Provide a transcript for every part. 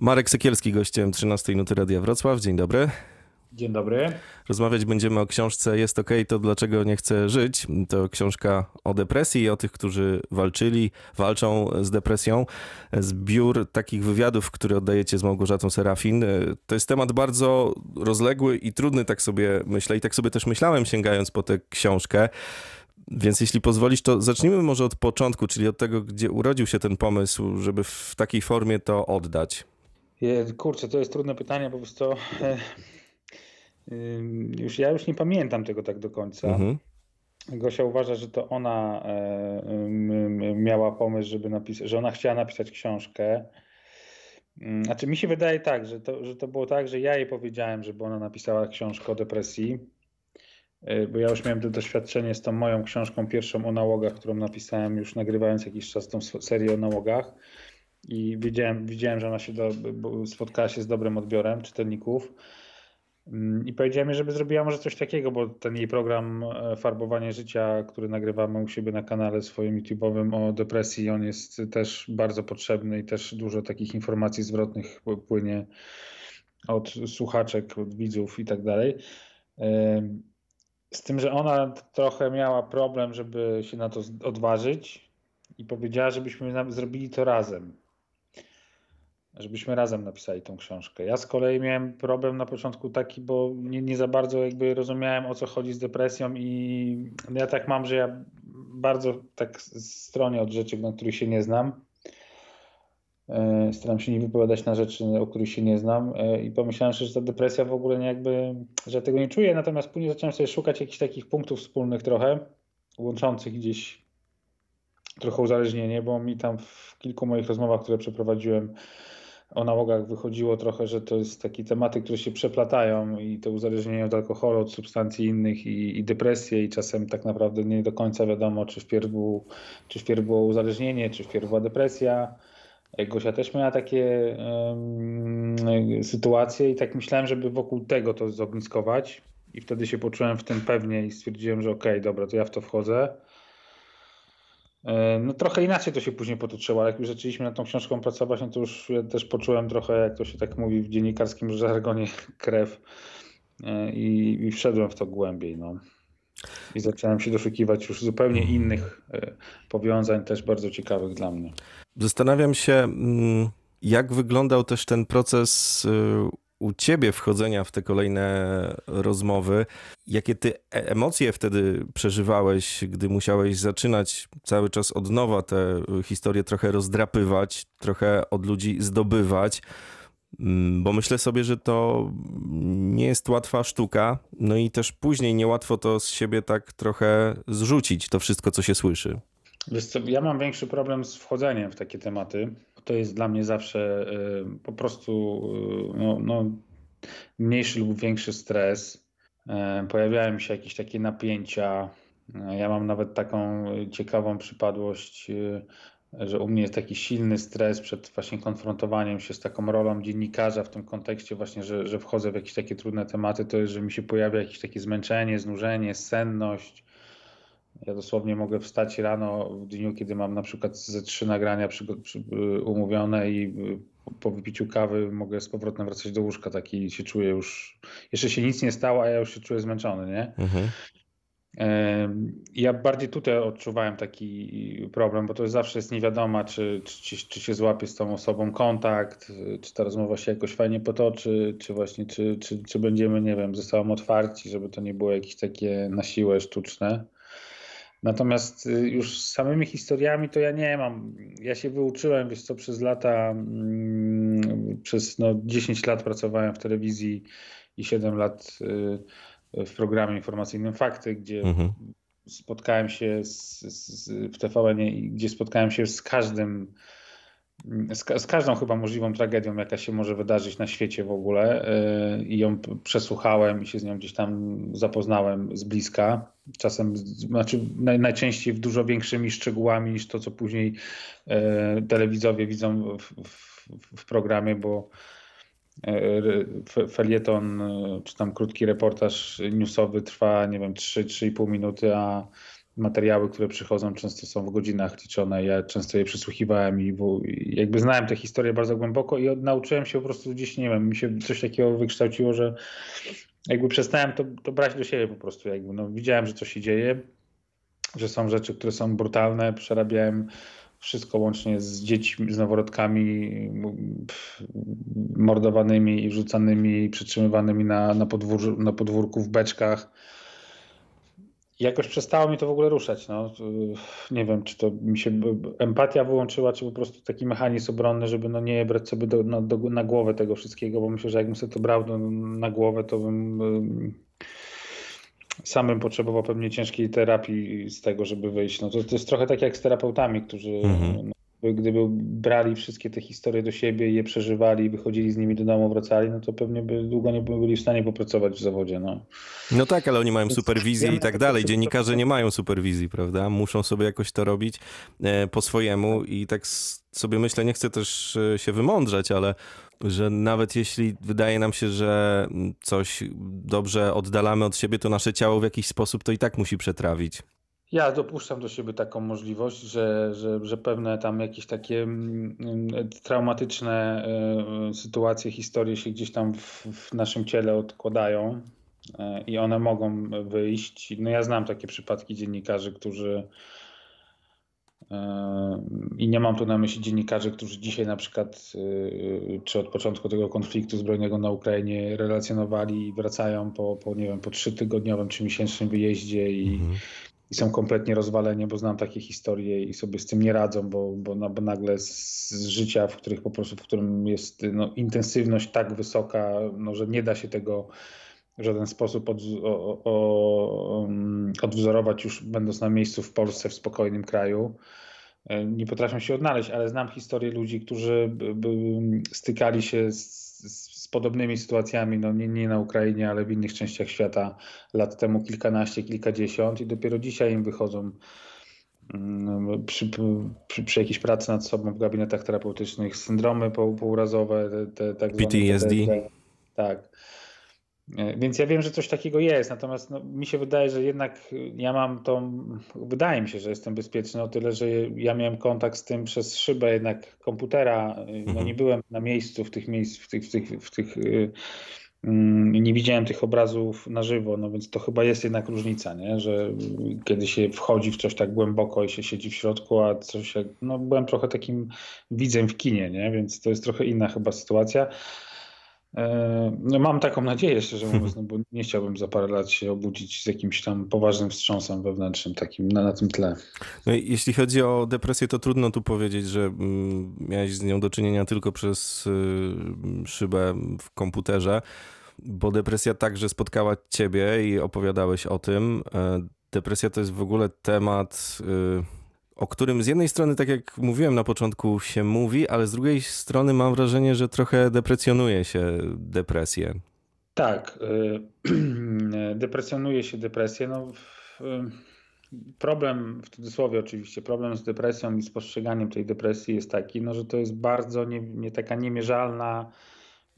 Marek Sekielski, gościem 13 Nuty Radia Wrocław. Dzień dobry. Dzień dobry. Rozmawiać będziemy o książce Jest OK, to dlaczego nie chcę żyć. To książka o depresji i o tych, którzy walczyli, walczą z depresją. Zbiór takich wywiadów, które oddajecie z Małgorzatą Serafin. To jest temat bardzo rozległy i trudny, tak sobie myślę. I tak sobie też myślałem, sięgając po tę książkę. Więc jeśli pozwolisz, to zacznijmy może od początku, czyli od tego, gdzie urodził się ten pomysł, żeby w takiej formie to oddać. Kurczę, to jest trudne pytanie, bo po prostu już ja już nie pamiętam tego tak do końca. Mhm. Gosia uważa, że to ona e, miała pomysł, żeby napisać, że ona chciała napisać książkę. Znaczy mi się wydaje tak, że to, że to było tak, że ja jej powiedziałem, żeby ona napisała książkę o depresji, e, bo ja już miałem to doświadczenie z tą moją książką pierwszą o nałogach, którą napisałem już nagrywając jakiś czas tą serię o nałogach i widziałem, widziałem że ona się do, spotkała się z dobrym odbiorem czytelników. Mm, I powiedziałem, żeby zrobiła może coś takiego, bo ten jej program e, Farbowanie Życia, który nagrywamy u siebie na kanale swoim YouTube'owym o depresji, on jest też bardzo potrzebny i też dużo takich informacji zwrotnych płynie od słuchaczek, od widzów i tak dalej. Z tym, że ona trochę miała problem, żeby się na to odważyć i powiedziała, żebyśmy zrobili to razem żebyśmy razem napisali tą książkę. Ja z kolei miałem problem na początku taki, bo nie, nie za bardzo jakby rozumiałem o co chodzi z depresją i ja tak mam, że ja bardzo tak stronię od rzeczy, na których się nie znam. E, staram się nie wypowiadać na rzeczy, o których się nie znam e, i pomyślałem, że ta depresja w ogóle nie jakby, że ja tego nie czuję, natomiast później zacząłem sobie szukać jakichś takich punktów wspólnych trochę, łączących gdzieś trochę uzależnienie, bo mi tam w kilku moich rozmowach, które przeprowadziłem o nałogach wychodziło trochę, że to jest takie tematy, które się przeplatają i to uzależnienie od alkoholu, od substancji innych i, i depresję i czasem tak naprawdę nie do końca wiadomo, czy wpierw, był, czy wpierw było uzależnienie, czy wpierw była depresja. Gosia też miała takie sytuacje i tak myślałem, żeby wokół tego to zogniskować i wtedy się poczułem w tym pewnie i stwierdziłem, że okej, okay, dobra, to ja w to wchodzę. E, no trochę inaczej to się później potoczyło, ale jak już zaczęliśmy nad tą książką pracować, no to już ja też poczułem trochę, jak to się tak mówi w dziennikarskim żargonie, krew e, i, i wszedłem w to głębiej. No. I zacząłem się doszukiwać już zupełnie innych e, powiązań, też bardzo ciekawych dla mnie. Zastanawiam się, mm, jak wyglądał też ten proces u ciebie wchodzenia w te kolejne rozmowy. Jakie ty e, emocje wtedy przeżywałeś, gdy musiałeś zaczynać cały czas od nowa tę historię trochę rozdrapywać, trochę od ludzi zdobywać? Mm, bo myślę sobie, że to nie jest łatwa sztuka, no i też później niełatwo to z siebie tak trochę zrzucić, to wszystko, co się słyszy. Wiesz co, ja mam większy problem z wchodzeniem w takie tematy to jest dla mnie zawsze y, po prostu y, no, no, mniejszy lub większy stres. Y, pojawiają się jakieś takie napięcia. Ja mam nawet taką ciekawą przypadłość, że u mnie jest taki silny stres przed właśnie konfrontowaniem się z taką rolą dziennikarza w tym kontekście właśnie, że, że wchodzę w jakieś takie trudne tematy, to jest, że mi się pojawia jakieś takie zmęczenie, znużenie, senność, ja dosłownie mogę wstać rano w dniu, kiedy mam na przykład ze trzy nagrania przy, przy, umówione i po wypiciu kawy mogę z powrotem wracać do łóżka, taki się czuję już, jeszcze się nic nie stało, a ja już się czuję zmęczony, nie? Mhm. Ja bardziej tutaj odczuwałem taki problem, bo to jest zawsze jest niewiadoma, czy, czy, czy się złapie z tą osobą kontakt, czy ta rozmowa się jakoś fajnie potoczy, czy właśnie, czy, czy, czy będziemy, nie wiem, ze sobą otwarci, żeby to nie było jakieś takie na siłę sztuczne. Natomiast y, już z samymi historiami to ja nie mam. Ja się wyuczyłem, wiesz co, przez lata, mm, przez no 10 lat pracowałem w telewizji i 7 lat y, w programie informacyjnym Fakty, gdzie mhm. spotkałem się z, z, w TVN, gdzie spotkałem się z każdym z, z, każdą chyba możliwą tragedią, jaka się może wydarzyć na świecie w ogóle yy, i ją przesłuchałem i się z nią gdzieś tam zapoznałem z bliska. Czasem, znaczy naj, najczęściej w dużo większymi szczegółami niż to, co później yy, telewidzowie widzą w, w, w programie, bo yy, felieton czy tam krótki reportaż newsowy trwa, nie wiem, 3-3,5 minuty, a materiały, które przychodzą, często są w godzinach liczone. Ja często je przysłuchiwałem i, jakby znałem tę historię bardzo głęboko i nauczyłem się po prostu gdzieś, nie wiem, mi się coś takiego wykształciło, że jakby przestałem to, to brać do siebie po prostu. Jakby, no, widziałem, że coś się dzieje, że są rzeczy, które są brutalne, przerabiałem wszystko łącznie z dziećmi, z noworodkami mordowanymi i wrzucanymi, przytrzymywanymi na, na, podwór, na podwórku w beczkach jakoś przestało mi to w ogóle ruszać. No. Nie wiem, czy to mi się empatia wyłączyła, czy po prostu taki mechanizm obronny, żeby no nie brać sobie do, na, do, na głowę tego wszystkiego, bo myślę, że jakbym sobie to brał do, na głowę, to bym sam bym potrzebował pewnie ciężkiej terapii z tego, żeby wyjść. No to, to jest trochę tak jak z terapeutami, którzy mhm. no, gdyby brali wszystkie te historie do siebie i je przeżywali, wychodzili z nimi do domu, wracali, no to pewnie by długo nie byli w stanie popracować w zawodzie. No, no tak, ale oni mają superwizję i tak dalej. Dziennikarze nie mają superwizji, prawda? Muszą sobie jakoś to robić e, po swojemu i tak sobie myślę, nie chcę też e, się wymądrzeć, ale że nawet jeśli wydaje nam się, że coś dobrze oddalamy od siebie, to nasze ciało w jakiś sposób to i tak musi przetrawić. Ja dopuszczam do siebie taką możliwość, że, że, że pewne tam jakieś takie mm, traumatyczne e, sytuacje, historie się gdzieś tam w, w naszym ciele odkładają e, i one mogą wyjść. No ja znam takie przypadki dziennikarzy, którzy e, i nie mam tu na myśli dziennikarzy, którzy dzisiaj na przykład, czy od początku tego konfliktu zbrojnego na Ukrainie relacjonowali i wracają po, po nie wiem, po trzytygodniowym czy miesięcznym wyjeździe i, mhm i są kompletnie rozwaleni, bo znam takie historie i sobie z tym nie radzą, bo, bo, no, bo nagle z, życia, w których po prostu, w którym jest no, intensywność tak wysoka, no, że nie da się tego w żaden sposób od, o, o, mm, odwzorować już będąc na miejscu w Polsce, w spokojnym kraju. E, nie potrafią się odnaleźć, ale znam historię ludzi, którzy by, by stykali się z, z podobnymi sytuacjami, no nie, nie na Ukrainie, ale w innych częściach świata lat temu kilkanaście, kilkadziesiąt i dopiero dzisiaj im wychodzą mm, przy, przy, przy jakiejś pracy nad sobą w gabinetach terapeutycznych syndromy półrazowe, te, te tak PTSD. Te, te, tak. E, więc ja wiem, że coś takiego jest, natomiast no, mi się wydaje, że jednak ja mam tą, wydaje mi się, że jestem bezpieczny o tyle, że ja miałem kontakt z tym przez szybę jednak komputera, no mhm. nie byłem na miejscu w tych miejsc, w tych, w tych, w tych mm, nie widziałem tych obrazów na żywo, no więc to chyba jest jednak różnica, nie? że kiedy się wchodzi w coś tak głęboko i się siedzi w środku, a coś, no byłem trochę takim widzem w kinie, nie? więc to jest trochę inna chyba sytuacja. E, no mam taką nadzieję, szczerze mówiąc, no bo nie chciałbym za parę lat się obudzić z jakimś tam poważnym wstrząsem wewnętrznym takim na, na tym tle. No jeśli chodzi o depresję, to trudno tu powiedzieć, że mm, miałeś z nią do czynienia tylko przez y, szybę w komputerze, bo depresja także spotkała ciebie i opowiadałeś o tym. E, depresja to jest w ogóle temat y, o którym z jednej strony, tak jak mówiłem na początku, się mówi, ale z drugiej strony mam wrażenie, że trochę deprecjonuje się depresję. Tak, y, depresjonuje się depresję. No, problem, w cudzysłowie oczywiście, problem z depresją i z postrzeganiem tej depresji jest taki, no, że to jest bardzo nie, nie taka niemierzalna,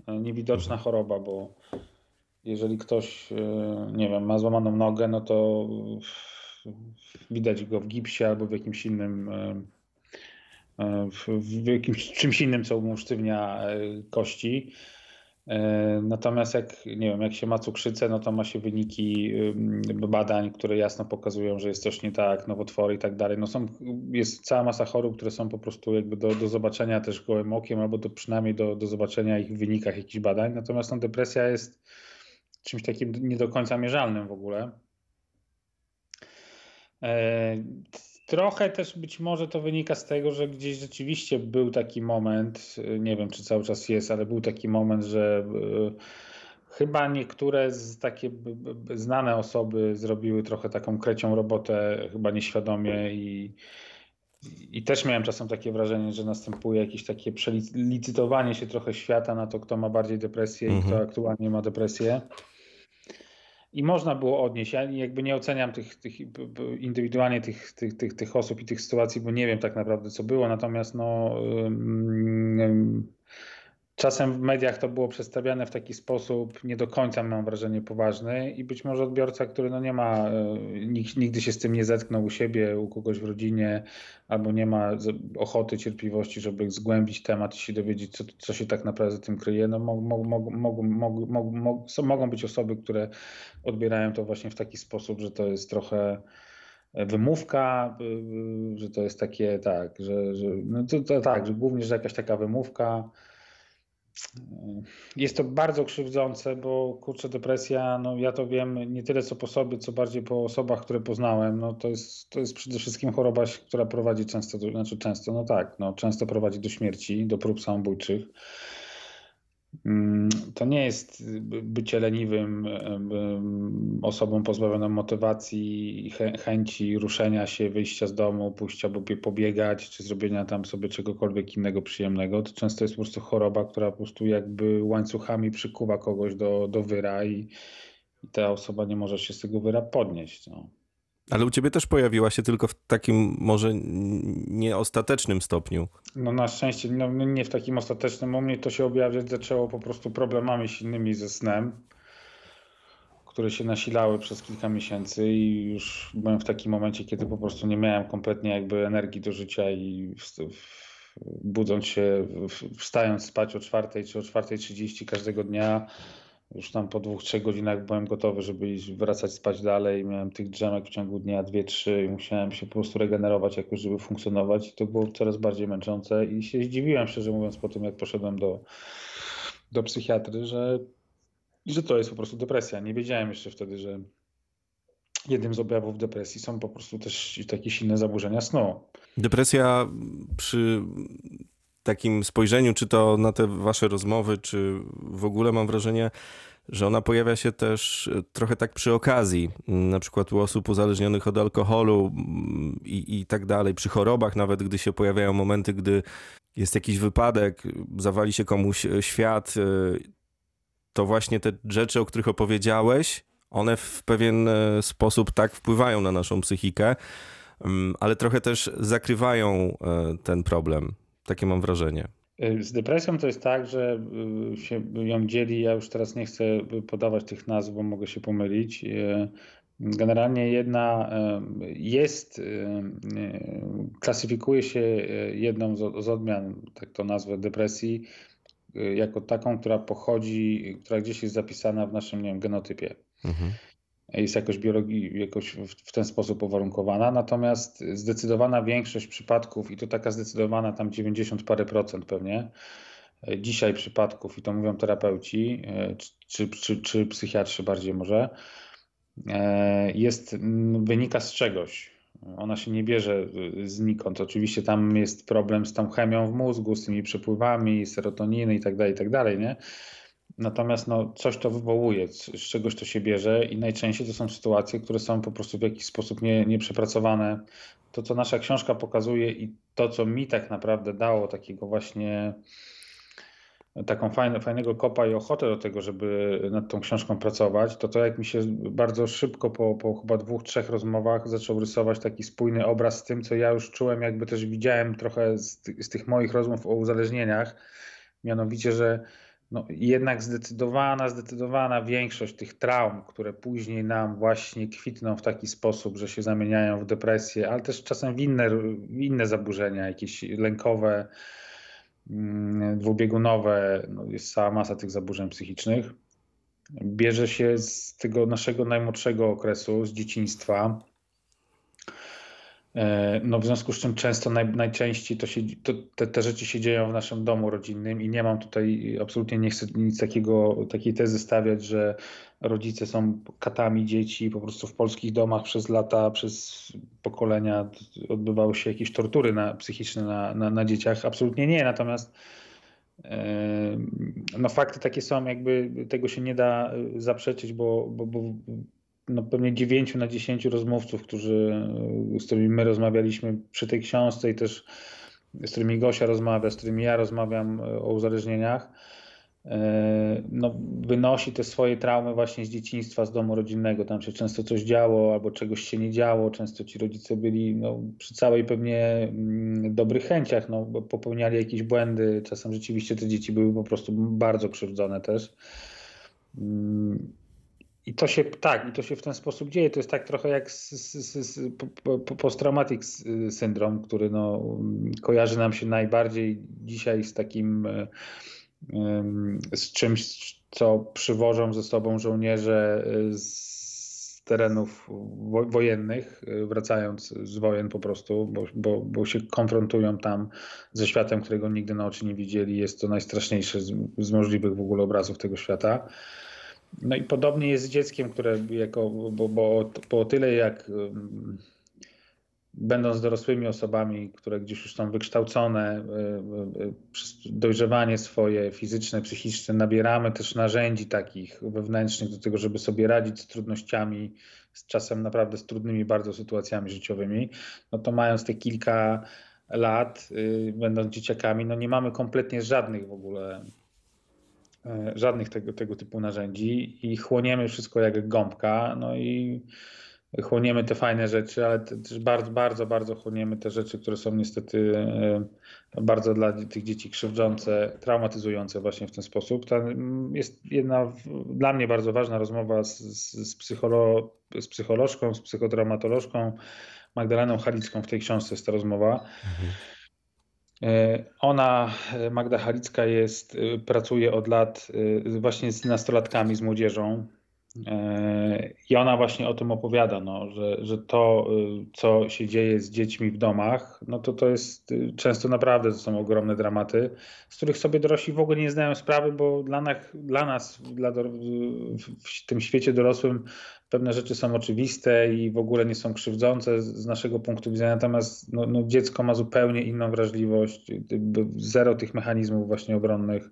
y, niewidoczna choroba, bo jeżeli ktoś, y, nie wiem, ma złamaną nogę, no to widać go w gipsie albo w jakimś innym e, e, w jakimś czymś innym, co mu sztywnia e, kości. Natomiast jak, nie wiem, jak się ma cukrzycę, no to ma się wyniki badań, które jasno pokazują, że jest coś nie tak, nowotwory i tak dalej. No są, jest cała masa chorób, które są po prostu jakby do, do zobaczenia też gołym okiem, albo do, przynajmniej do, do zobaczenia ich w wynikach jakichś badań. Natomiast no, depresja jest czymś takim nie do końca mierzalnym w ogóle. E, trochę też być może to wynika z tego, że gdzieś rzeczywiście był taki moment, nie wiem czy cały czas jest, ale był taki moment, że e, chyba niektóre z takie znane osoby zrobiły trochę taką krecią robotę, chyba nieświadomie i, i też miałem czasem takie wrażenie, że następuje jakieś takie przelicytowanie się trochę świata na to, kto ma bardziej depresję i kto mhm. aktualnie ma depresję i można było odnieść. Ja jakby nie oceniam tych, tych indywidualnie tych, tych, tych, tych osób i tych sytuacji, bo nie wiem tak naprawdę co było, natomiast no, czasem w mediach to było przedstawiane w taki sposób, nie do końca mam wrażenie poważny i być może odbiorca, który no nie ma, e, nigdy się z tym nie zetknął u siebie, u kogoś w rodzinie, albo nie ma ochoty, cierpliwości, żeby zgłębić temat i się dowiedzieć, co, co się tak naprawdę tym kryje, no mogą, być osoby, które odbierają to właśnie w taki sposób, że to jest trochę wymówka, y, y, że to jest takie, tak, że, że no to, to tak, że głównie, że jakaś taka wymówka. Jest to bardzo krzywdzące, bo kurczę, depresja, no ja to wiem nie tyle co po sobie, co bardziej po osobach, które poznałem. No to jest, to jest przede wszystkim choroba, która prowadzi często, do, znaczy często, no tak, no często prowadzi do śmierci, do prób samobójczych. Mm, to nie jest bycie leniwym osobą pozbawioną motywacji, chęci ruszenia się, wyjścia z domu, pójścia pobiegać, czy zrobienia tam sobie czegokolwiek innego przyjemnego. To często jest po prostu choroba, która po prostu jakby łańcuchami przykuwa kogoś do, do wyra i, i ta osoba nie może się z tego wyra podnieść. No. Ale u ciebie też pojawiła się tylko w takim może nieostatecznym stopniu. No na szczęście no, nie w takim ostatecznym. U mnie to się objawiać zaczęło po prostu problemami silnymi ze snem, które się nasilały przez kilka miesięcy i już byłem w takim momencie, kiedy po prostu nie miałem kompletnie jakby energii do życia i budząc się, wstając spać o czwartej czy o czwartej trzydzieści każdego dnia, już tam po dwóch, trzech godzinach byłem gotowy, żeby iść, wracać spać dalej. Miałem tych drzemek w ciągu dnia dwie, trzy i musiałem się po prostu regenerować jakoś, żeby funkcjonować. I to było coraz bardziej męczące i się zdziwiłem, szczerze mówiąc, po tym jak poszedłem do, do psychiatry, że, że to jest po prostu depresja. Nie wiedziałem jeszcze wtedy, że jednym z objawów depresji są po prostu też takie silne zaburzenia snu. Depresja przy takim spojrzeniu, czy to na te wasze rozmowy, czy w ogóle mam wrażenie, że ona pojawia się też trochę tak przy okazji, na przykład u osób uzależnionych od alkoholu i, i tak dalej, przy chorobach nawet, gdy się pojawiają momenty, gdy jest jakiś wypadek, zawali się komuś świat, to właśnie te rzeczy, o których opowiedziałeś, one w pewien sposób tak wpływają na naszą psychikę, ale trochę też zakrywają e, ten problem. Takie mam wrażenie. Y, z depresją to jest tak, że y, się ją dzieli. Ja już teraz nie chcę podawać tych nazw, bo mogę się pomylić. Y, generalnie jedna jest, klasyfikuje się jedną z odmian, tak to nazwę, depresji, jako taką, która pochodzi, która gdzieś jest zapisana w naszym nie wiem, genotypie. Mhm jest jakoś, biologii, jakoś w ten sposób uwarunkowana, natomiast zdecydowana większość przypadków, i to taka zdecydowana tam 90 parę procent pewnie, dzisiaj przypadków, i to mówią terapeuci, czy, czy, czy psychiatrzy bardziej może, jest, wynika z czegoś. Ona się nie bierze znikąd. Oczywiście tam jest problem z tą chemią w mózgu, z tymi przepływami, serotoniny i tak dalej, i tak nie? Natomiast no, coś to wywołuje, z czegoś to się bierze i najczęściej to są sytuacje, które są po prostu w jakiś sposób nie, nieprzepracowane. To, co nasza książka pokazuje i to, co mi tak naprawdę dało takiego właśnie taką fajne, fajnego kopa i ochotę do tego, żeby nad tą książką pracować, to to jak mi się bardzo szybko po, po chyba dwóch, trzech rozmowach zaczął rysować taki spójny obraz z tym, co ja już czułem, jakby też widziałem trochę z, z tych moich rozmów o uzależnieniach, mianowicie, że no, jednak zdecydowana, zdecydowana większość tych traum, które później nam właśnie kwitną w taki sposób, że się zamieniają w depresję, ale też czasem w inne, w inne zaburzenia, jakieś lękowe, mm, dwubiegunowe, no jest cała masa tych zaburzeń psychicznych. Bierze się z tego naszego najmłodszego okresu, z dzieciństwa, no w związku z czym często naj, najczęściej to się, to, te, te, rzeczy się dzieją w naszym domu rodzinnym i nie mam tutaj, absolutnie nie chcę nic takiego, takiej tezy stawiać, że rodzice są katami dzieci, po prostu w polskich domach przez lata, przez pokolenia odbywały się jakieś tortury na, psychiczne na, na, na dzieciach. Absolutnie nie, natomiast e, no fakty takie są, jakby tego się nie da zaprzeczyć, bo, bo, bo no pewnie 9 na 10 rozmówców, którzy, z którymi my rozmawialiśmy przy tej książce i też z którymi Gosia rozmawia, z którymi ja rozmawiam e, o uzależnieniach, E, no, wynosi te swoje traumy właśnie z dzieciństwa, z domu rodzinnego. Tam się często coś działo albo czegoś się nie działo. Często ci rodzice byli no, przy całej pewnie mm, dobrych chęciach, no, popełniali jakieś błędy. Czasem rzeczywiście te dzieci były po prostu bardzo krzywdzone też. I to się tak, i to się w ten sposób dzieje. To jest tak trochę jak posttraumatic syndrom, który no, kojarzy nam się najbardziej dzisiaj z takim e, z czymś, co przywożą ze sobą żołnierze y, z terenów wojennych, y, wracając z wojen po prostu, bo, bo, bo się konfrontują tam ze światem, którego nigdy na oczy nie widzieli. Jest to najstraszniejsze z, z możliwych w ogóle obrazów tego świata. No i podobnie jest z dzieckiem, które jako, bo, bo, bo tyle jak będąc dorosłymi osobami, które gdzieś już są wykształcone, e, e, przez dojrzewanie swoje fizyczne, psychiczne, nabieramy też narzędzi takich wewnętrznych do tego, żeby sobie radzić z trudnościami, z czasem naprawdę z trudnymi bardzo sytuacjami życiowymi, no to mając te kilka lat, y, będąc dzieciakami, no nie mamy kompletnie żadnych w ogóle żadnych tego, tego typu narzędzi i chłoniemy wszystko jak gąbka, no i chłoniemy te fajne rzeczy, ale też bardzo, bardzo, bardzo chłoniemy te rzeczy, które są niestety e, bardzo dla tych dzieci krzywdzące, traumatyzujące właśnie w ten sposób. To jest jedna dla mnie bardzo ważna rozmowa z, z, psycholo, z psycholożką, z psychotraumatolożką Magdaleną Halicką w tej książce jest ta rozmowa. Mhm. E, ona, Magda Halicka jest, e, pracuje od lat właśnie z nastolatkami, z młodzieżą. E, I ona właśnie o tym opowiada, no, że, że to, co się dzieje z dziećmi w domach, no to to jest często naprawdę to są ogromne dramaty, z których sobie dorośli w ogóle nie zdają sprawy, bo dla nas, dla nas dla w tym świecie dorosłym pewne rzeczy są oczywiste i w ogóle nie są krzywdzące z naszego punktu widzenia, natomiast no, no dziecko ma zupełnie inną wrażliwość, zero tych mechanizmów właśnie obronnych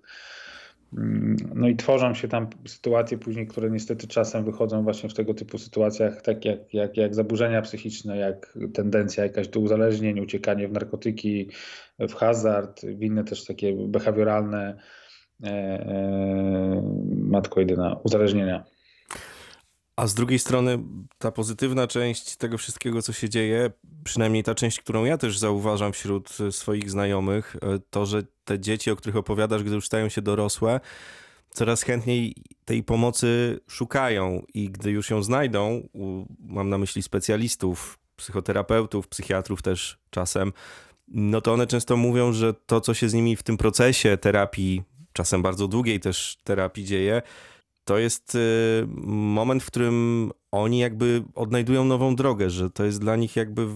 Mm, no i tworzą się tam sytuacje później, które niestety czasem wychodzą właśnie w tego typu sytuacjach, tak jak, jak, jak zaburzenia psychiczne, jak tendencja jakaś do uzależnień, uciekanie w narkotyki, w hazard, w inne też takie behawioralne, e, e, matko jedyna, uzależnienia. A z drugiej strony ta pozytywna część tego wszystkiego, co się dzieje, przynajmniej ta część, którą ja też zauważam wśród swoich znajomych, e, to, że te dzieci, o których opowiadasz, gdy już stają się dorosłe, coraz chętniej tej pomocy szukają. I gdy już ją znajdą, mam na myśli specjalistów, psychoterapeutów, psychiatrów też czasem, no to one często mówią, że to, co się z nimi w tym procesie terapii, czasem bardzo długiej też terapii dzieje, to jest y, moment, w którym oni jakby odnajdują nową drogę, że to jest dla nich jakby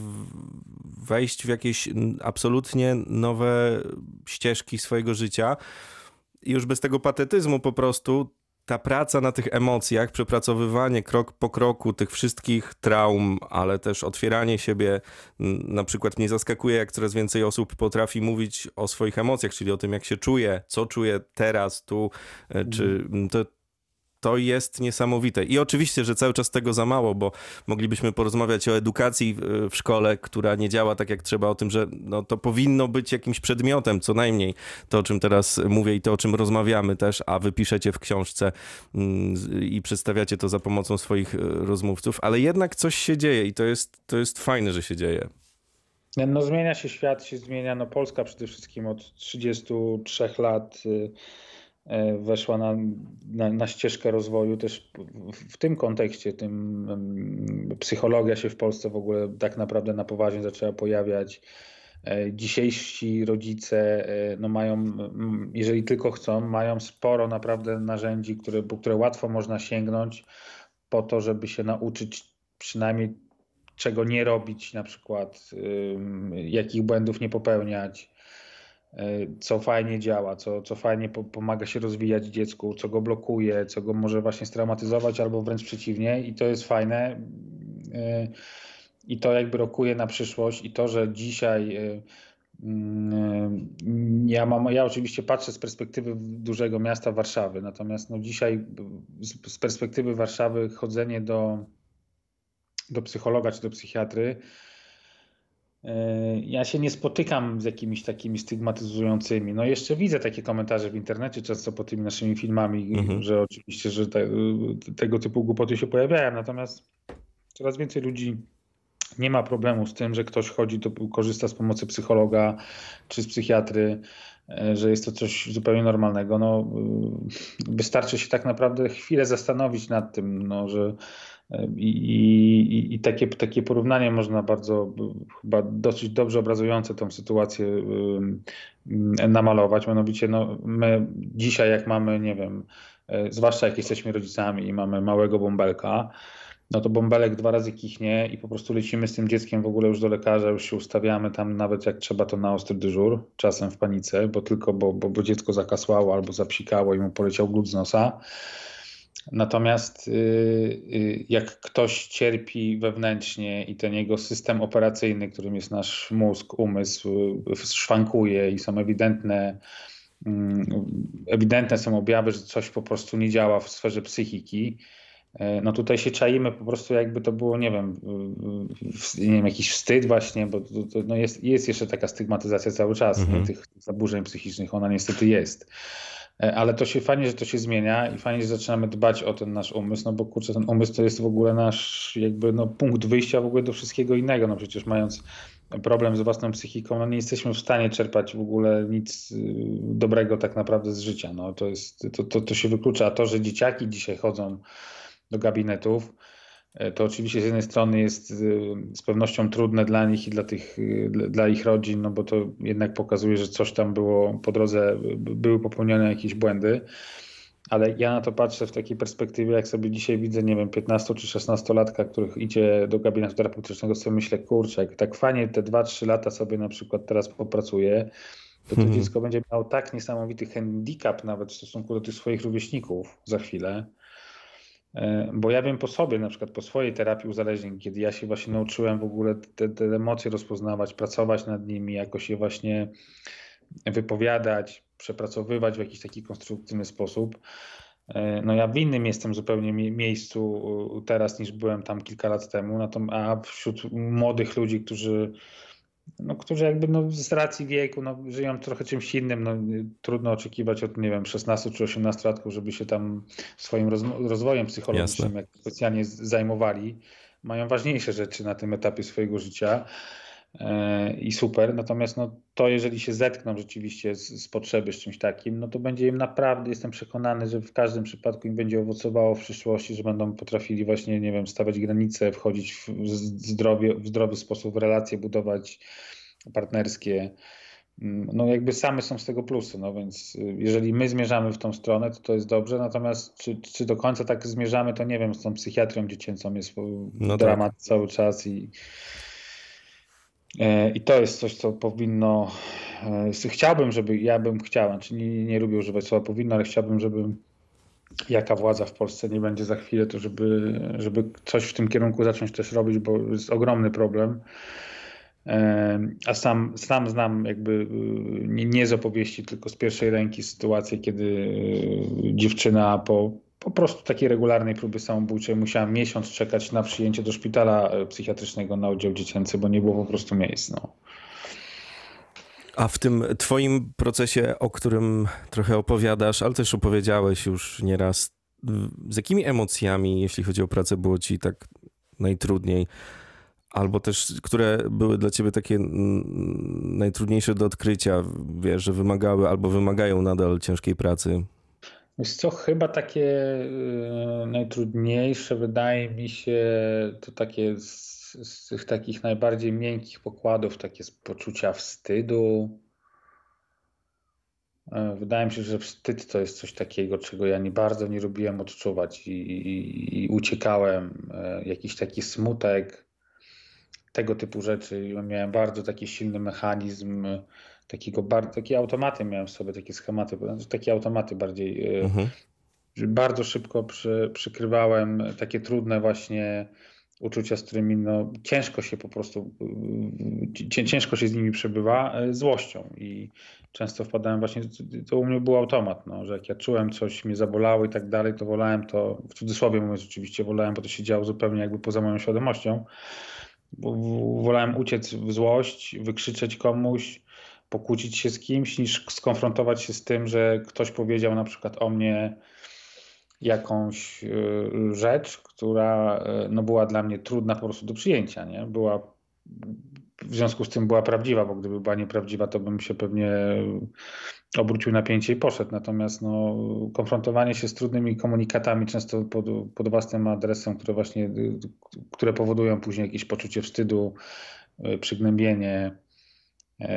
wejść w jakieś absolutnie nowe ścieżki swojego życia. I już bez tego patetyzmu po prostu ta praca na tych emocjach, przepracowywanie krok po kroku tych wszystkich traum, ale też otwieranie siebie, na przykład mnie zaskakuje, jak coraz więcej osób potrafi mówić o swoich emocjach, czyli o tym, jak się czuje, co czuje teraz, tu, e, czy mhm. to, to jest niesamowite. I oczywiście, że cały czas tego za mało, bo moglibyśmy porozmawiać o edukacji w szkole, która nie działa tak jak trzeba, o tym, że no, to powinno być jakimś przedmiotem, co najmniej to, o czym teraz mówię i to, o czym rozmawiamy też, a wy piszecie w książce mm, i przedstawiacie to za pomocą swoich e, rozmówców, ale jednak coś się dzieje i to jest, to jest fajne, że się dzieje. No zmienia się świat, się zmienia, no Polska przede wszystkim od 33 lat y, E, weszła na, na, na, ścieżkę rozwoju też w, tym kontekście, tym psychologia się w Polsce w ogóle tak naprawdę na poważnie zaczęła pojawiać. E, dzisiejsi rodzice e, no mają, jeżeli tylko chcą, mają sporo naprawdę narzędzi, które, które łatwo można sięgnąć po to, żeby się nauczyć przynajmniej czego nie robić, na przykład jakich błędów nie popełniać, E, co fajnie działa, co, co fajnie po, pomaga się rozwijać dziecku, co go blokuje, co go może właśnie straumatyzować albo wręcz przeciwnie. I to jest fajne. E, i to jakby rokuje na przyszłość i to, że dzisiaj e, mm, ja, mam, ja oczywiście patrzę z perspektywy dużego miasta Warszawy, natomiast no dzisiaj z perspektywy Warszawy chodzenie do, do psychologa czy do psychiatry ja się nie spotykam z jakimiś takimi stygmatyzującymi. No jeszcze widzę takie komentarze w internecie często po tymi naszymi filmami, mhm. że oczywiście, że te, tego typu głupoty się pojawiają, natomiast coraz więcej ludzi nie ma problemu z tym, że ktoś chodzi, to korzysta z pomocy psychologa czy z psychiatry, e, że jest to coś zupełnie normalnego. No, wystarczy się tak naprawdę chwilę zastanowić nad tym, no, że i, i, i takie, takie porównanie można bardzo, chyba dosyć dobrze obrazujące tą sytuację namalować. Mianowicie, no, my dzisiaj, jak mamy, nie wiem, e, zwłaszcza jak jesteśmy rodzicami i mamy małego bąbelka, no to bąbelek dwa razy kichnie i po prostu lecimy z tym dzieckiem w ogóle już do lekarza, już się ustawiamy tam nawet jak trzeba to na ostry dyżur, czasem w panice, bo tylko bo, bo, bo dziecko zakasłało albo zapsikało i mu poleciał glut z nosa. Natomiast y, y, jak ktoś cierpi wewnętrznie i ten jego system operacyjny, którym jest nasz mózg, umysł, szwankuje i są ewidentne, mm, ewidentne są objawy, że coś po prostu nie działa w sferze psychiki, e, no tutaj się czaimy po prostu jakby to było, nie wiem, nie wiem jakiś wstyd właśnie, bo to, to, no jest, jest jeszcze taka stygmatyzacja cały czas mhm. tych zaburzeń psychicznych, ona niestety jest. E, ale to się fajnie, że to się zmienia i fajnie, że zaczynamy dbać o ten nasz umysł, no bo kurczę, ten umysł to jest w ogóle nasz jakby no, punkt wyjścia w ogóle do wszystkiego innego, no przecież mając problem z własną psychiką, no nie jesteśmy w stanie czerpać w ogóle nic y, dobrego tak naprawdę z życia, no to jest, to, to, to się wyklucza, a to, że dzieciaki dzisiaj chodzą do gabinetów, to oczywiście z jednej strony jest y, z pewnością trudne dla nich i dla, tych, y, dla ich rodzin, no bo to jednak pokazuje, że coś tam było po drodze, były popełnione jakieś błędy. Ale ja na to patrzę w takiej perspektywie, jak sobie dzisiaj widzę, nie wiem, 15 czy 16 latka, których idzie do gabinetu terapeutycznego, sobie myślę, kurczę, jak tak fajnie te 2-3 lata sobie na przykład teraz popracuje, to to hmm. dziecko będzie miało tak niesamowity handicap nawet w stosunku do tych swoich rówieśników za chwilę, E, bo ja wiem po sobie, na przykład po swojej terapii uzależnień, kiedy ja się właśnie nauczyłem w ogóle te, te emocje rozpoznawać, pracować nad nimi, jakoś je właśnie wypowiadać, przepracowywać w jakiś taki konstruktywny sposób. E, no ja w innym jestem zupełnie miejscu teraz niż byłem tam kilka lat temu, a wśród młodych ludzi, którzy no, którzy jakby no, z racji wieku no, żyją trochę czymś innym. No, trudno oczekiwać od, nie wiem, 16 czy 18 latków, żeby się tam swoim rozwojem psychologicznym jak specjalnie zajmowali. Mają ważniejsze rzeczy na tym etapie swojego życia. E, i super. Natomiast no, to, jeżeli się zetkną rzeczywiście z, z, potrzeby z czymś takim, no to będzie im naprawdę, jestem przekonany, że w każdym przypadku im będzie owocowało w przyszłości, że będą potrafili właśnie, nie wiem, stawiać granice, wchodzić w, zdrowie, w zdrowy sposób w relacje, budować partnerskie. Mm, no jakby same są z tego plusy, no więc y, jeżeli my zmierzamy w tą stronę, to to jest dobrze, natomiast czy, czy do końca tak zmierzamy, to nie wiem, z tą psychiatrią dziecięcą jest no dramat tak. cały czas i I to jest coś, co powinno. E, chciałbym, żeby. Ja bym chciał, znaczy nie, nie lubię używać słowa powinno, ale chciałbym, żeby jaka władza w Polsce nie będzie za chwilę, to żeby, żeby coś w tym kierunku zacząć też robić, bo jest ogromny problem. E, a sam, sam znam jakby nie, nie z opowieści, tylko z pierwszej ręki sytuację, kiedy dziewczyna po prostu takiej regularnej próby samobójczej musiałem miesiąc czekać na przyjęcie do szpitala e, psychiatrycznego na oddział dziecięcy, bo nie było po prostu miejsc. No. A w tym twoim procesie, o którym trochę opowiadasz, ale też opowiedziałeś już nieraz, z jakimi emocjami, jeśli chodzi o pracę, było ci tak najtrudniej? Albo też, które były dla ciebie takie najtrudniejsze do odkrycia, wiesz, że wymagały albo wymagają nadal ciężkiej pracy? Wiesz co, chyba takie y, najtrudniejsze wydaje mi się to takie z, z, tych takich najbardziej miękkich pokładów, takie z poczucia wstydu. E, wydaje mi się, że wstyd to jest coś takiego, czego ja nie bardzo nie lubiłem odczuwać i, i, i uciekałem. E, jakiś taki smutek, tego typu rzeczy. Miałem bardzo taki silny mechanizm takiego bar, takie automaty miałem w sobie, takie schematy, takie automaty bardziej. E, mhm. Bardzo szybko przy, przykrywałem takie trudne właśnie uczucia, z którymi no, ciężko się po prostu, ciężko się z nimi przebywa, e, złością i często wpadałem właśnie, to u mnie był automat, no, że jak ja czułem coś, mnie zabolało i tak dalej, to wolałem to, w cudzysłowie mówiąc oczywiście, wolałem, bo to się działo zupełnie jakby poza moją świadomością, wolałem uciec w złość, wykrzyczeć komuś, pokłócić się z kimś, niż skonfrontować się z tym, że ktoś powiedział na przykład o mnie jakąś y, rzecz, która y, no, była dla mnie trudna po prostu do przyjęcia. Nie? Była, w związku z tym była prawdziwa, bo gdyby była nieprawdziwa, to bym się pewnie obrócił napięcie i poszedł. Natomiast no, konfrontowanie się z trudnymi komunikatami, często pod, pod własnym adresem, które właśnie, które powodują później jakieś poczucie wstydu, y, przygnębienie,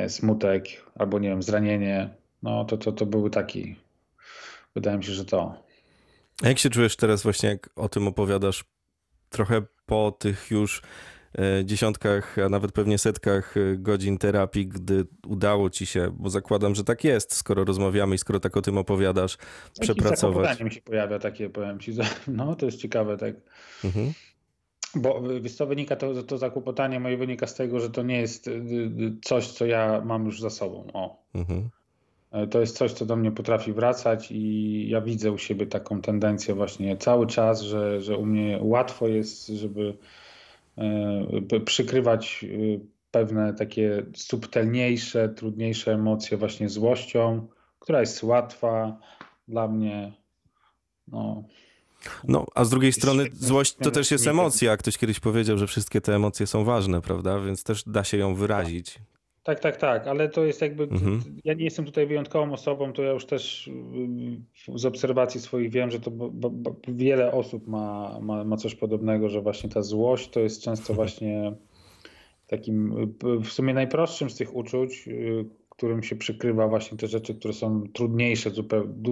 smutek albo nie wiem, zranienie, no to, to, to były taki, wydaje mi się, że to. A jak się czujesz teraz właśnie, jak o tym opowiadasz, trochę po tych już e, dziesiątkach, a nawet pewnie setkach e, godzin terapii, gdy udało ci się, bo zakładam, że tak jest, skoro rozmawiamy i skoro tak o tym opowiadasz, Jakimś przepracować. mi się pojawia takie, powiem ci, no to jest ciekawe, tak. Mhm. Bo wiesz co, wynika to, to zakłopotanie moje wynika z tego, że to nie jest y, y, coś, co ja mam już za sobą. O. Mhm. E, to jest coś, co do mnie potrafi wracać i ja widzę u siebie taką tendencję właśnie cały czas, że, że u mnie łatwo jest, żeby e, przykrywać e, pewne takie subtelniejsze, trudniejsze emocje właśnie złością, która jest łatwa dla mnie. No, no, a z drugiej strony złość to też jest emocja. Ktoś kiedyś powiedział, że wszystkie te emocje są ważne, prawda? Więc też da się ją wyrazić. Tak, tak, tak, ale to jest jakby. Mhm. Ja nie jestem tutaj wyjątkową osobą, to ja już też z obserwacji swoich wiem, że to wiele osób ma, ma, ma coś podobnego, że właśnie ta złość to jest często właśnie takim w sumie najprostszym z tych uczuć, y, którym się przykrywa właśnie te rzeczy, które są trudniejsze,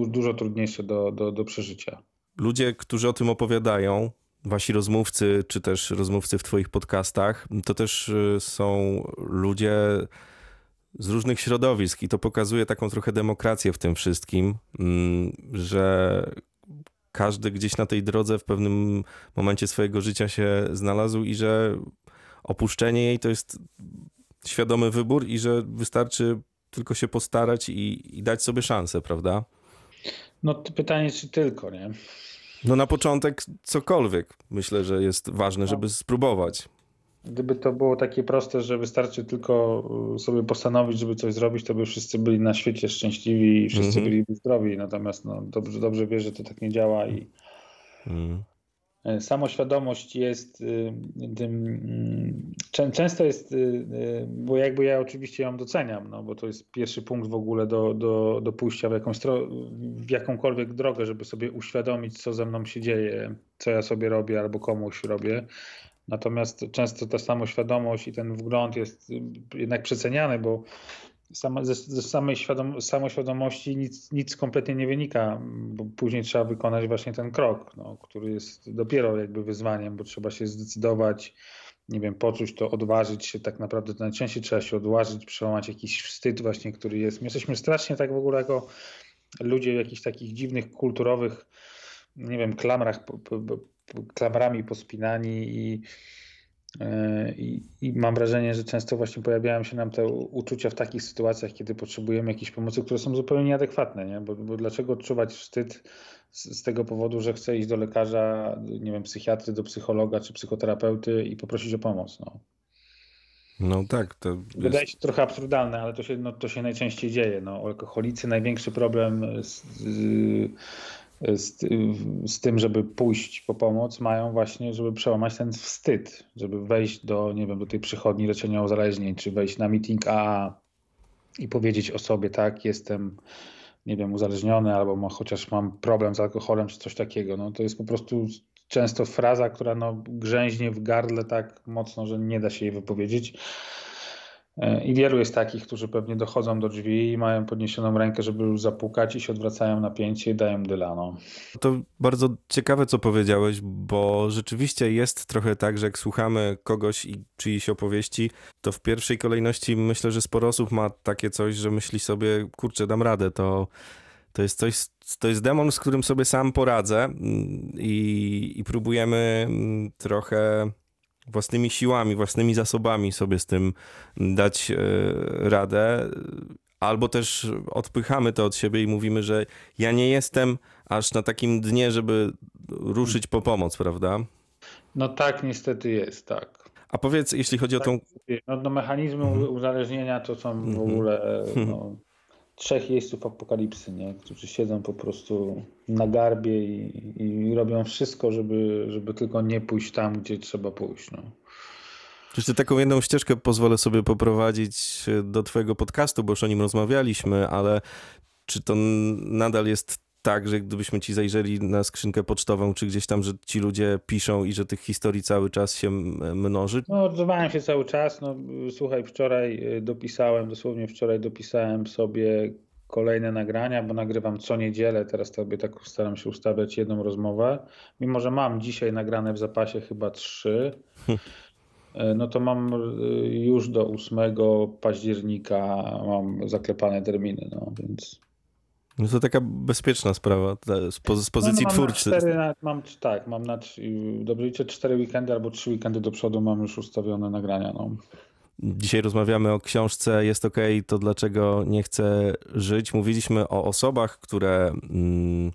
dużo trudniejsze do, do, do przeżycia. Ludzie, którzy o tym opowiadają, wasi rozmówcy, czy też rozmówcy w Twoich podcastach, to też y, są ludzie z różnych środowisk i to pokazuje taką trochę demokrację w tym wszystkim, mm, że każdy gdzieś na tej drodze w pewnym momencie swojego życia się znalazł i że opuszczenie jej to jest świadomy wybór i że wystarczy tylko się postarać i, i dać sobie szansę, prawda? No pytanie, czy tylko, nie? No na początek cokolwiek myślę, że jest ważne, żeby no. spróbować. Gdyby to było takie proste, że wystarczy tylko y, sobie postanowić, żeby coś zrobić, to by wszyscy byli na świecie szczęśliwi i wszyscy mm -hmm. byli zdrowi. Natomiast no, dobrze, dobrze wie, że to tak nie działa i mm. Samoświadomość jest y, tym. Mm, często jest, y, bo jakby ja oczywiście ją doceniam, no bo to jest pierwszy punkt w ogóle do, do, do pójścia w, jakąś, w jakąkolwiek drogę, żeby sobie uświadomić, co ze mną się dzieje, co ja sobie robię albo komuś robię. Natomiast często ta samoświadomość i ten wgląd jest jednak przeceniany, bo sama, ze, ze samej świadom, samoświadomości nic, nic kompletnie nie wynika, bo później trzeba wykonać właśnie ten krok, no, który jest dopiero jakby wyzwaniem, bo trzeba się zdecydować, nie wiem, poczuć to, odważyć się, tak naprawdę to najczęściej trzeba się odważyć, przełamać jakiś wstyd właśnie, który jest. My jesteśmy strasznie tak w ogóle jako ludzie w jakichś takich dziwnych, kulturowych, nie wiem, klamrach klamrami pospinani i, i, I, mam wrażenie, że często właśnie pojawiają się nam te uczucia w takich sytuacjach, kiedy potrzebujemy jakiejś pomocy, które są zupełnie nieadekwatne. Nie? Bo, bo dlaczego odczuwać wstyd z, z, tego powodu, że chcę iść do lekarza, nie wiem, psychiatry, do psychologa czy psychoterapeuty i poprosić o pomoc? No. No tak. To jest... Wydaje się trochę absurdalne, ale to się, no, to się najczęściej dzieje. No, alkoholicy największy problem z, z z, z, tym, żeby pójść po pomoc, mają właśnie, żeby przełamać ten wstyd, żeby wejść do, nie wiem, do tej przychodni leczenia uzależnień, czy wejść na meeting AA i powiedzieć o sobie, tak, jestem, nie wiem, uzależniony, albo chociaż mam problem z alkoholem, czy coś takiego. No, to jest po prostu często fraza, która no, grzęźnie w gardle tak mocno, że nie da się jej wypowiedzieć. E, I wielu jest takich, którzy pewnie dochodzą do drzwi i mają podniesioną rękę, żeby już zapukać i się odwracają na pięcie i dają dylano. To bardzo ciekawe, co powiedziałeś, bo rzeczywiście jest trochę tak, że jak słuchamy kogoś i czyjś opowieści, to w pierwszej kolejności myślę, że sporo osób ma takie coś, że myśli sobie, kurczę, dam radę, to, to jest coś, to jest demon, z którym sobie sam poradzę mm, i, i próbujemy mm, trochę własnymi siłami, własnymi zasobami sobie z tym dać e, radę. Albo też odpychamy to od siebie i mówimy, że ja nie jestem aż na takim dnie, żeby ruszyć po pomoc, prawda? No tak, niestety jest, tak. A powiedz, jeśli chodzi tak, o tą... No, no mechanizmy mhm. uzależnienia to są w mhm. ogóle no, trzech jeźdźców apokalipsy, nie? którzy siedzą po prostu na garbie i, i robią wszystko, żeby, żeby tylko nie pójść tam, gdzie trzeba pójść. No. Jeszcze taką jedną ścieżkę pozwolę sobie poprowadzić do Twojego podcastu, bo już o nim rozmawialiśmy, ale czy to nadal jest tak, że gdybyśmy ci zajrzeli na skrzynkę pocztową, czy gdzieś tam, że ci ludzie piszą i że tych historii cały czas się mnoży? No, odzywałem się cały czas. No, słuchaj, wczoraj y, dopisałem, dosłownie wczoraj dopisałem sobie kolejne nagrania, bo nagrywam co niedzielę. Teraz sobie tak staram się ustawiać jedną rozmowę. Mimo, że mam dzisiaj nagrane w zapasie chyba trzy, y, no to mam y, już do 8 października mam zaklepane terminy, no więc no to taka bezpieczna sprawa z, z pozycji no, no, twórcy. Cztery, mam, tak, mam na dobrze liczę cztery weekendy albo trzy weekendy do przodu mam już ustawione nagrania. No. Dzisiaj rozmawiamy o książce Jest OK, to dlaczego nie chcę żyć. Mówiliśmy o osobach, które mm,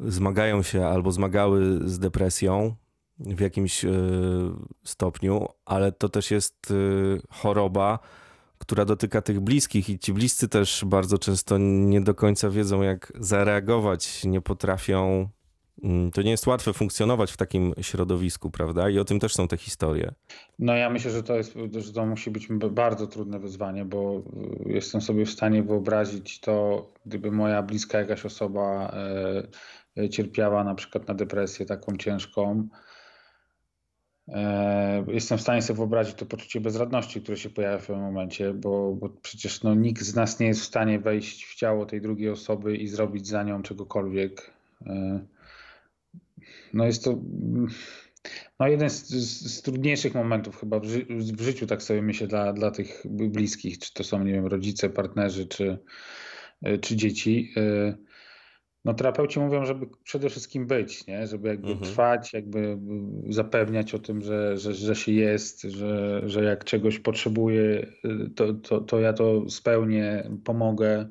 zmagają się albo zmagały z depresją w jakimś y, stopniu, ale to też jest y, choroba, która dotyka tych bliskich i ci bliscy też bardzo często nie do końca wiedzą, jak zareagować, nie potrafią. Mm, to nie jest łatwe funkcjonować w takim środowisku, prawda? I o tym też są te historie. No ja myślę, że to, jest, że to musi być bardzo trudne wyzwanie, bo y, jestem sobie w stanie wyobrazić to, gdyby moja bliska jakaś osoba e, cierpiała na przykład na depresję taką ciężką, E, jestem w stanie sobie wyobrazić to poczucie bezradności, które się pojawia w tym momencie, bo, bo, przecież no, nikt z nas nie jest w stanie wejść w ciało tej drugiej osoby i zrobić za nią czegokolwiek. E, no jest to no, jeden z, z, trudniejszych momentów chyba w, ży w, życiu, tak sobie myślę, dla, dla tych bliskich, czy to są, nie wiem, rodzice, partnerzy, czy, czy dzieci no terapeuci mówią, żeby przede wszystkim być, nie? żeby jakby mhm. trwać, jakby zapewniać o tym, że, że, że się jest, że, że jak czegoś potrzebuję, to, to, to ja to spełnię, pomogę.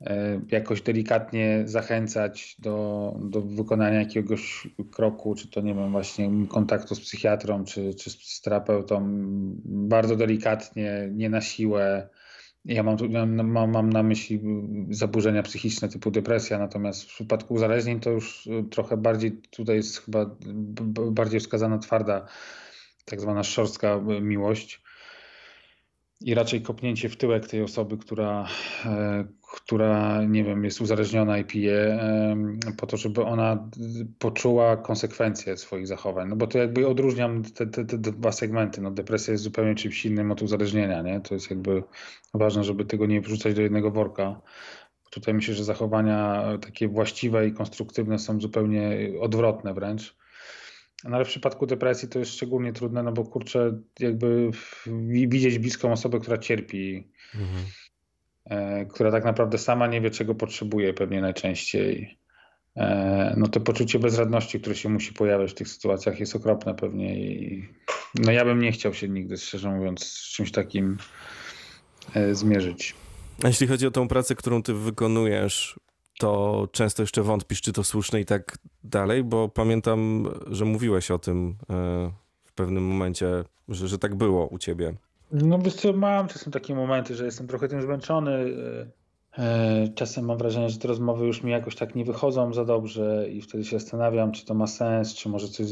E, jakoś delikatnie zachęcać do, do wykonania jakiegoś kroku, czy to nie wiem, właśnie kontaktu z psychiatrą, czy, czy z terapeutą, bardzo delikatnie, nie na siłę, ja mam, mam, mam na myśli zaburzenia psychiczne typu depresja, natomiast w przypadku uzależnień to już y, trochę bardziej, tutaj jest chyba bardziej wskazana twarda, tak zwana szorstka miłość i raczej kopnięcie w tyłek tej osoby, która, e, która nie wiem, jest uzależniona i pije, po to, żeby ona poczuła konsekwencje swoich zachowań. No bo to jakby odróżniam te, te, te dwa segmenty. No depresja jest zupełnie czymś innym od uzależnienia, nie? To jest jakby ważne, żeby tego nie wrzucać do jednego worka. Tutaj myślę, że zachowania takie właściwe i konstruktywne są zupełnie odwrotne wręcz. No ale w przypadku depresji to jest szczególnie trudne, no bo kurczę, jakby widzieć bliską osobę, która cierpi, mhm. E, która tak naprawdę sama nie wie, czego potrzebuje pewnie najczęściej. E, no to poczucie bezradności, które się musi pojawiać w tych sytuacjach jest okropne pewnie i no ja bym nie chciał się nigdy, szczerze mówiąc, z czymś takim e, zmierzyć. A jeśli chodzi o tą pracę, którą ty wykonujesz, to często jeszcze wątpisz, czy to słuszne i tak dalej, bo pamiętam, że mówiłeś o tym w pewnym momencie, że, że tak było u ciebie. No wiesz co, mam czasem takie momenty, że jestem trochę tym zmęczony. E, e, czasem mam wrażenie, że te rozmowy już mi jakoś tak nie wychodzą za dobrze i wtedy się zastanawiam, czy to ma sens, czy może coś,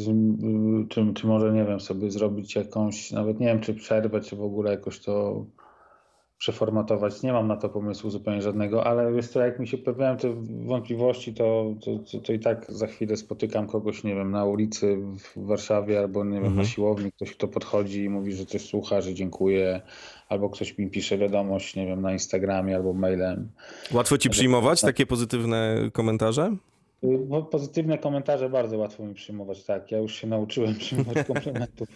czy, czy może, nie wiem, sobie zrobić jakąś, nawet nie wiem, czy przerwę, czy w ogóle jakoś to przeformatować. Nie mam na to pomysłu zupełnie żadnego, ale wiesz co, jak mi się pojawiają te wątpliwości, to, to, to, to, i tak za chwilę spotykam kogoś, nie wiem, na ulicy w Warszawie albo nie wiem, mhm. na siłowni, ktoś kto podchodzi i mówi, że coś słucha, że dziękuję, albo ktoś mi pisze wiadomość, nie wiem, na Instagramie albo mailem. Łatwo ci przyjmować takie pozytywne komentarze? Pozytywne komentarze bardzo łatwo mi przyjmować, tak. Ja już się nauczyłem przyjmować komplementów.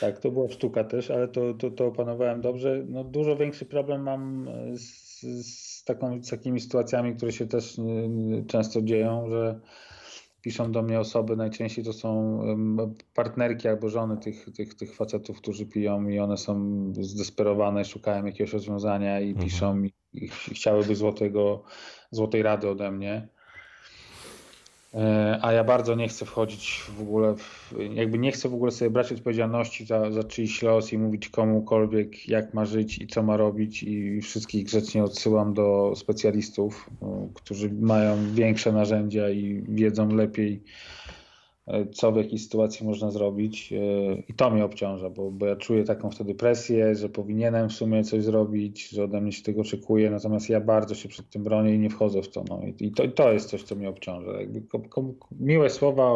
tak, to była sztuka też, ale to, to, to opanowałem dobrze. No, dużo większy problem mam z, z, taką, z takimi sytuacjami, które się też często dzieją, że piszą do mnie osoby, najczęściej to są partnerki albo żony tych, tych, tych facetów, którzy piją i one są zdesperowane, szukają jakiegoś rozwiązania i mhm. piszą i, i chciałyby złotego, złotej rady ode mnie. E, a ja bardzo nie chcę wchodzić w ogóle, w, jakby nie chcę w ogóle sobie brać odpowiedzialności za, za czyjś los i mówić komukolwiek, jak ma żyć i co ma robić, i wszystkich grzecznie odsyłam do specjalistów, którzy mają większe narzędzia i wiedzą lepiej E, co w jakiej sytuacji można zrobić. E, I to mnie obciąża, bo, bo ja czuję taką wtedy presję, że powinienem w sumie coś zrobić, że ode mnie się tego oczekuje, natomiast ja bardzo się przed tym bronię i nie wchodzę w to. No. I, to, i to jest coś, co mnie obciąża. Jakby miłe słowa,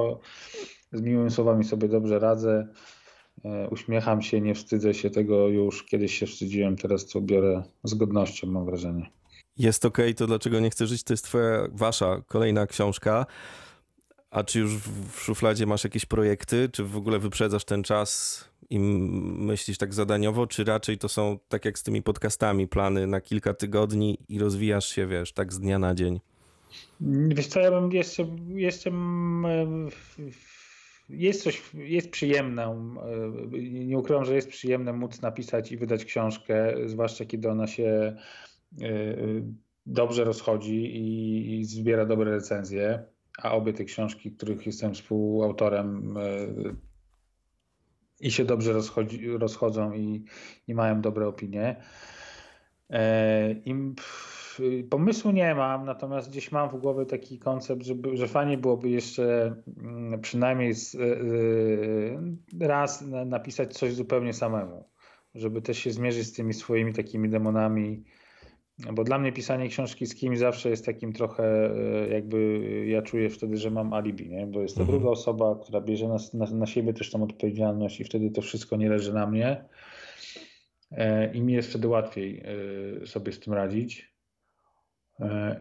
z miłymi słowami sobie dobrze radzę. E, uśmiecham się, nie wstydzę się tego już. Kiedyś się wstydziłem, teraz to biorę z godnością, mam wrażenie. Jest ok, to dlaczego nie chcę żyć? To jest twoja, wasza kolejna książka. A czy już w szufladzie masz jakieś projekty? Czy w ogóle wyprzedzasz ten czas i myślisz tak zadaniowo, czy raczej to są tak jak z tymi podcastami, plany na kilka tygodni i rozwijasz się, wiesz, tak z dnia na dzień? Wiesz co, ja bym jeszcze, jeszcze jest coś, jest przyjemne, nie ukrywam, że jest przyjemne móc napisać i wydać książkę, zwłaszcza kiedy ona się e, dobrze rozchodzi i zbiera dobre recenzje a obie te książki, których jestem współautorem e, i się dobrze rozchodzi, rozchodzą i, i mają dobre opinie. E, pomysłu nie mam, natomiast gdzieś mam w głowie taki koncept, że fajnie byłoby jeszcze mm, przynajmniej e, raz napisać coś zupełnie samemu, żeby też się zmierzyć z tymi swoimi takimi demonami bo dla mnie pisanie książki z kimś zawsze jest takim trochę, e, jakby ja czuję wtedy, że mam alibi, nie? bo jest to mhm. druga osoba, która bierze na, na, na, siebie też tą odpowiedzialność i wtedy to wszystko nie leży na mnie. E, I mi jest wtedy łatwiej e, sobie z tym radzić.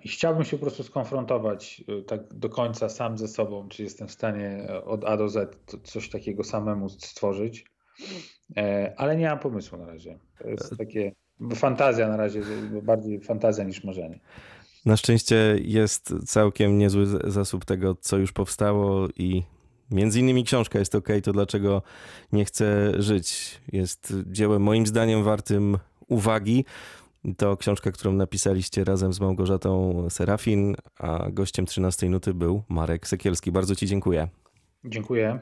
I chciałbym się po prostu skonfrontować tak do końca sam ze sobą, czy jestem w stanie od A do Z coś takiego samemu stworzyć. Ale nie mam pomysłu na razie. To jest takie fantazja na razie, bardziej fantazja niż marzenie. Na szczęście jest całkiem niezły zasób tego, co już powstało i między innymi książka jest ok, to dlaczego nie chcę żyć. Jest dziełem moim zdaniem wartym uwagi. To książka, którą napisaliście razem z Małgorzatą Serafin, a gościem 13 nuty był Marek Sekielski. Bardzo Ci dziękuję. Dziękuję.